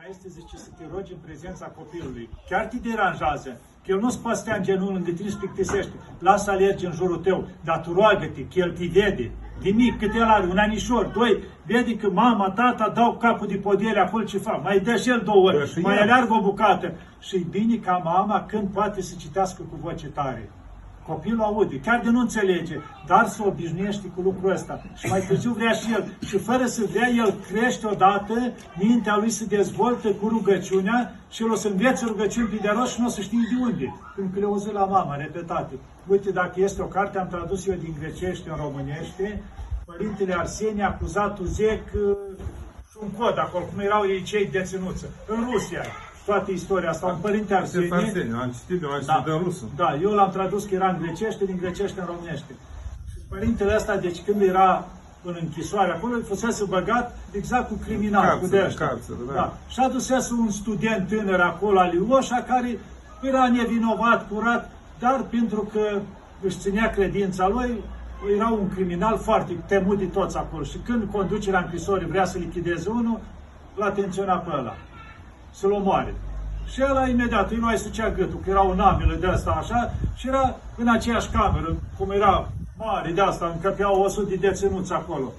mai este, zice, să te rogi în prezența copilului. Chiar te deranjează. Că el nu-ți poate stea în genunchi unde tine plictisește. Lasă alergi în jurul tău, dar tu roagă-te, că el te vede. De mic, cât el are, un anișor, doi, vede că mama, tata dau capul de podiere acolo ce fac. Mai dă și el două Da, ori, și mai el. aleargă o bucată. Și e bine ca mama când poate să citească cu voce tare. Copilul aude, chiar de nu înțelege, dar se obișnuiește cu lucrul ăsta. Și mai târziu vrea și el. Și fără să vrea, el crește odată, mintea lui se dezvoltă cu rugăciunea și el o să învețe rugăciuni pe de rost și nu o să știe de unde. Când le auzi la mama, repetate. Uite, dacă este o carte, am tradus eu din grecește în românește, Părintele Arsenie, acuzatul Zec, și un cod acolo, cum erau ei cei deținuți. În Rusia, toată istoria asta, un părinte Arsenie. Arsenie. Arsenie, am citit, eu am citit în rusă. Da, eu l-am tradus că era în grecește, din grecește în românește. Și părintele ăsta, deci când era în închisoare acolo, fusese băgat exact cu criminal, cu Carțără, de ăștia. carțără, da. da. Și adusese un student tânăr acolo, Aliușa, care era nevinovat, curat, dar pentru că își ținea credința lui, era un criminal foarte temut de toți acolo. Și când conducerea închisorii vrea să lichideze unul, l-a atenționat pe ăla să-l omoare. Și ăla imediat, îi mai sucea gâtul, că era un amilă de asta așa, și era în aceeași cameră, cum era mare de asta, încăpeau 100 de deținuți acolo.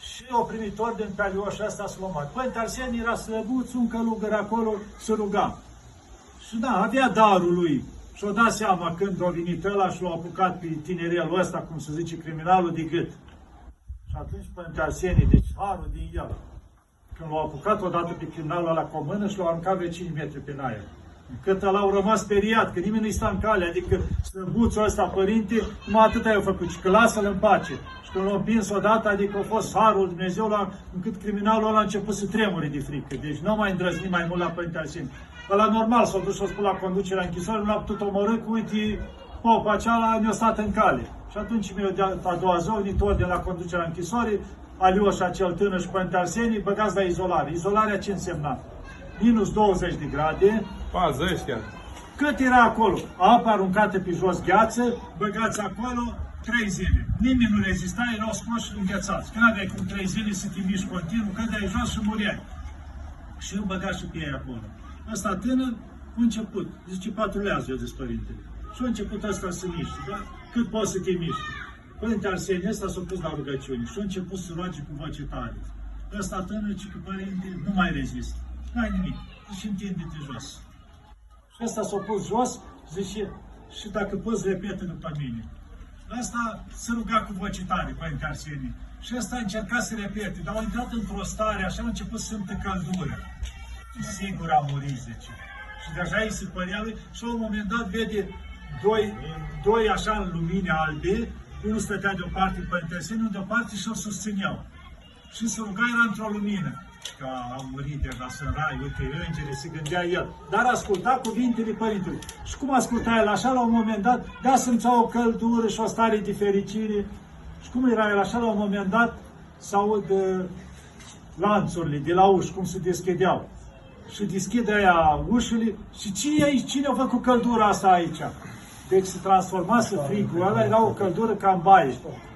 Și o primit ordin pe Alioșa asta să-l omoare. Părinte Arsenie era slăbuț, un călugăr acolo, să ruga. Și da, avea darul lui. Și o dat seama când a venit ăla și l-a apucat pe tinerelul ăsta, cum se zice, criminalul de gât. Și atunci Părinte Arsenie, deci harul din el, când l-au apucat odată pe criminalul ăla cu o mână și l-au aruncat vreo 5 metri pe aer. Încât ăla au rămas speriat, că nimeni nu-i sta în cale, adică slăbuțul ăsta, părinte, numai atât i-a făcut, și că lasă-l în pace. Și când l-au împins odată, adică a fost harul Dumnezeu, la, încât criminalul ăla a început să tremure de frică. Deci nu mai îndrăznit mai mult la Părinte Arsenie. Ăla normal s-a dus și a spus la conducerea închisorii, nu l-a putut omorâ, cu uite, popa ceala ne-a stat în cale. Și atunci mi-a a doua zi, a venit ori de la conducerea închisorii, Alioșa cel tânăr și Părinte Arsenie, băgați la izolare. Izolarea ce însemna? Minus 20 de grade, Pază ăștia. cât era acolo? Apă aruncată pe jos, gheață, băgați acolo, trei zile. Nimeni nu rezista, erau scoși înghețați. Când aveai cum trei zile să te miști continuu, cădeai jos și mureai. Și îl băga și pe ei acolo. Ăsta tânăr, a început, zice, patrulează, eu zis părintele. Și a început ăsta să miște, da? Cât poți să te miști? Părinte Arsenie ăsta s-a pus la rugăciune și a început să roage cu voce tare. Ăsta tânăr, ce că părinte, nu mai rezist. N-ai nimic, și întinde-te jos. Și ăsta s-a pus jos, zice, și dacă poți repete după mine. Ăsta se ruga cu voce tare, Părinte Arsenie. Și ăsta a încercat să repete, dar a intrat într-o stare, așa a început să simtă căldură. Și sigur a murit, zice. Și deja îi se părea lui și la un moment dat vede doi, doi așa în lumini albe, unul stătea de o parte, Părinte Arsenie, unul de o parte și îl susțineau. Și se ruga, era într-o lumină. Că a murit deja să în rai, uite, îngere, se gândea el. Dar asculta cuvintele Părintelui. Și cum asculta el așa, la un moment dat, da, simțea o căldură și o stare de fericire. Și cum era el așa, la un moment dat, să aud uh, lanțurile de la uși, cum se deschideau. Și deschide aia ușile și ce e aici? Cine a făcut căldura asta aici? Deci se transformase frigul ăla, era o căldură ca în baie.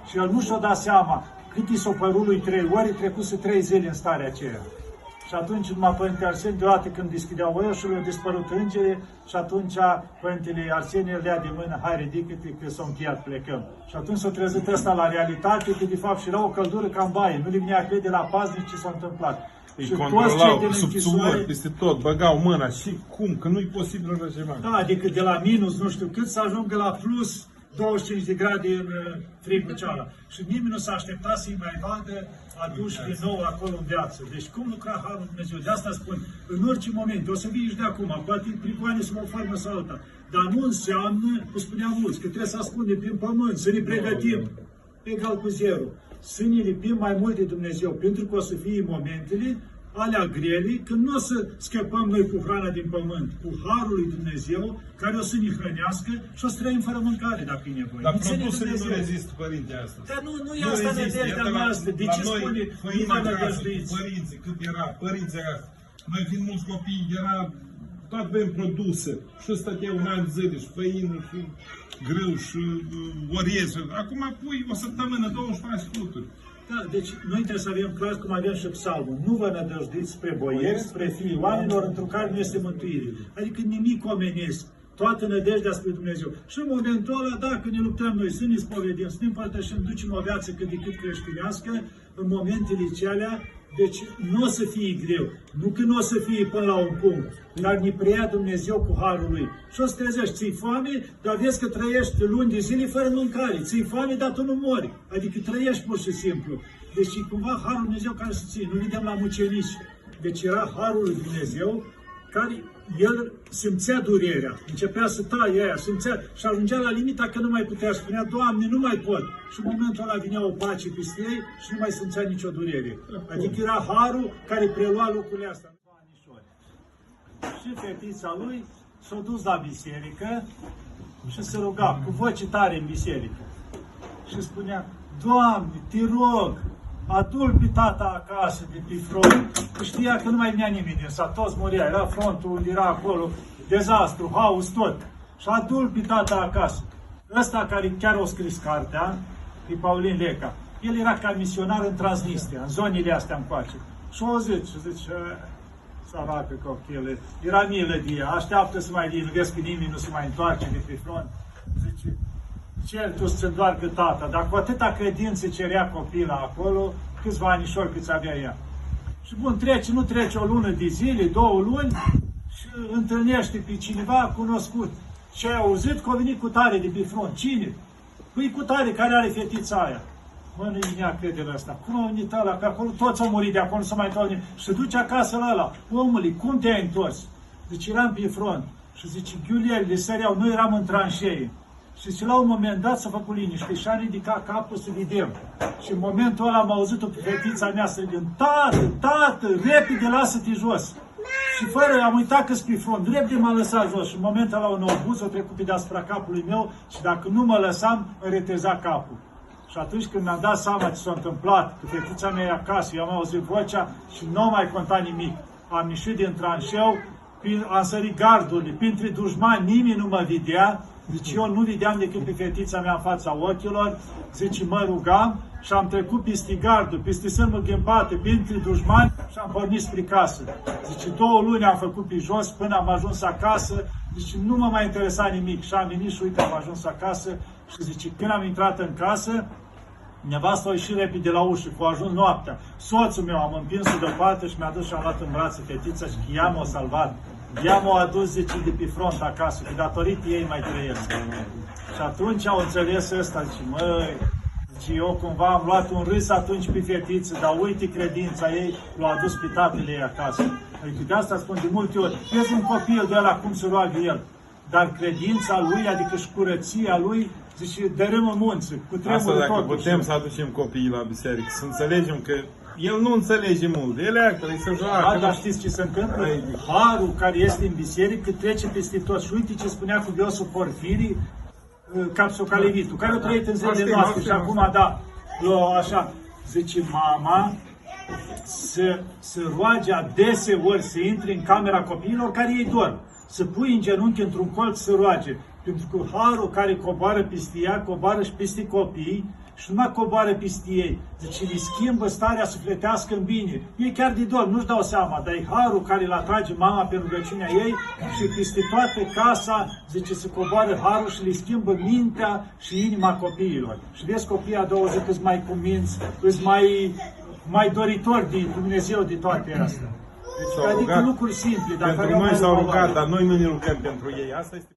Și el nu și-a dat seama cât i s-a părut lui trei ori, trecuse trei zile în starea aceea. Și atunci, numai Părinte Arsenie, deodată când deschideau ușile, au dispărut îngerii și atunci Părintele Arsenie îl dea de mână, hai ridică-te că s-a încheiat, plecăm. Și atunci s-a trezit ăsta la realitate, că de fapt și era o căldură ca în baie, nu le venea crede la paznic ce s-a întâmplat. Îi și controlau sub țumări peste tot, băgau mâna și cum, că nu-i posibil așa ceva. Da, adică de la minus nu știu cât să ajungă la plus 25 de grade în uh, frigul ceala. Și nimeni nu s-a așteptat să-i mai vadă aduși din nou acolo în viață. Deci cum lucra Harul Dumnezeu? De asta spun, în orice moment, o să vii și de acum, poate pricoane să o formă sau alta, dar nu înseamnă, cum spuneam mulți, că trebuie să ascundem prin pământ, să ne pregătim egal cu zero. Să ne lipim mai mult de Dumnezeu, pentru că o să fie momentele alea grele, când nu o să scăpăm noi cu hrana din pământ, cu harul lui Dumnezeu, care o să ne hrănească și o să trăim fără mâncare, dacă e nevoie. Dar Nu ține produsele nu Dumnezeu. rezistă, părinte, asta. Dar nu, nu e Nu asta rezistă. nădejdea Iată, la- noastră. De la ce noi, spune, nu făină vă acasă, nădăjduiți? Părinții, cât era, părinții era, noi fiind mulți copii, era tot bem produse. Și stătea un an de zile, și făină, și grâu, și uh, oriez. Acum pui o săptămână, două și faci fluturi. Da, deci noi trebuie să avem clar cum avem și psalmul. Nu vă nădăjduiți spre boieri, spre fiii oamenilor, într-un care nu este mântuire. Adică nimic omenesc. Toată nădejdea spre Dumnezeu. Și în momentul ăla, dacă ne luptăm noi să ne spovedim, să ne împărtășim, ducem o viață cât de cât creștinească, în momentele celea, deci nu o să fie greu. Nu că nu o să fie până la un punct, dar ne preia Dumnezeu cu harul lui. Și o să trezești, ți foame, dar vezi că trăiești luni de zile fără mâncare. Ți foame, dar tu nu mori. Adică trăiești pur și simplu. Deci e cumva harul Dumnezeu care să ții. Nu vedem la mucenici. Deci era harul lui Dumnezeu care el simțea durerea, începea să taie aia, simțea și ajungea la limita că nu mai putea, spunea, Doamne, nu mai pot. Și în momentul ăla vinea o pace peste ei și nu mai simțea nicio durere. Adică era harul care prelua lucrurile astea. Și fetița lui s-a dus la biserică și se ruga cu voce tare în biserică. Și spunea, Doamne, te rog, adu-l pe tata acasă de pe front. Că știa că nu mai venea nimeni din sat, toți muria, era frontul, era acolo, dezastru, haos, tot. Și adu-l pe tata acasă. Ăsta care chiar o scris cartea, pe Paulin Leca, el era ca misionar în Transnistria, în zonile astea încoace. Și o zice, și zice, săracă copile, era milă de ea, așteaptă să mai vin, vezi că nimeni nu se mai întoarce de pe front. Zice, cel tu să îndoarcă tata, dar cu atâta credință cerea copila acolo, câțiva anișori câți avea ea. Și bun, trece, nu trece o lună de zile, două luni și întâlnește pe cineva cunoscut. Și ai auzit că a venit cu tare de pe front. Cine? Păi cu tare care are fetița aia. Mă, nu i credere asta. Cum a venit ăla? Că acolo toți au murit de acolo, nu se mai întoarce. Și se duce acasă la ăla. Omule, cum te-ai întors? Deci eram pe front. Și zice, ghiulielile săreau, noi eram în tranșee. Și și la un moment dat s-a făcut liniște și a ridicat capul să vedem. Și în momentul ăla am auzit-o pe fetița mea să vedem, tată, tată, repede, lasă-te jos. Și fără, am uitat că pe front, repede m-a lăsat jos și în momentul ăla un obuz a trecut pe deasupra capului meu și dacă nu mă lăsam, îmi reteza capul. Și atunci când mi-am dat seama ce s-a întâmplat, că fetița mea e acasă, eu am auzit vocea și nu am mai contat nimic. Am ieșit din tranșeu, am sărit gardurile, printre dușmani nimeni nu mă vedea, deci eu nu vedeam decât pe fetița mea în fața ochilor, zice, mă rugam și am trecut peste gardul, peste sârmă ghembate, printre dușmani și am pornit spre casă. Zice, două luni am făcut pe jos până am ajuns acasă, zice, nu mă mai interesa nimic și am venit și uite, am ajuns acasă și zice, când am intrat în casă, Nevasta a ieșit repede la ușă, cu ajuns noaptea. Soțul meu am împins-o deoparte și mi-a dus și am luat în brațe fetița și ea m-a salvat. Ea m-a adus, zice, de pe front acasă, că datorită ei mai trăiesc. Și atunci au înțeles ăsta, zice, măi, zice, eu cumva am luat un râs atunci pe fetiță, dar uite credința ei, l-a adus pe tatăl ei acasă. Adică de asta spun de multe ori, vezi un copil de la cum se roagă el, dar credința lui, adică și curăția lui, zice, dărâmă munță, cu Asta dacă totuși. putem să aducem copiii la biserică, să înțelegem că el nu înțelege mult, el e acolo, se joacă. Da, dar știți ce se întâmplă? Harul care este în biserică trece peste tot. Și uite ce spunea cu Viosul Porfirii, Capsocalevitul, care a trăit în zilele Știm, noastre și știm. acum, da, eu așa, zice mama, să, să roage adeseori să intre în camera copiilor care ei dorm. Să pui în genunchi într-un colț să roage. Pentru că harul care coboară peste ea, coboară și peste copii și nu mai coboară peste ei. Zice, îi schimbă starea sufletească în bine. Ei chiar de dorm, nu-și dau seama, dar e harul care îl atrage mama pe rugăciunea ei și peste toată casa, zice, se coboară harul și le schimbă mintea și inima copiilor. Și vezi copiii a doua zi că mai cuminți, îți mai, mai doritori de Dumnezeu de toate astea. Deci, S-au adică rugat lucruri simple, dar care Pentru au noi mai s-au valoare. rugat, dar noi nu ne rugăm pentru ei. Asta este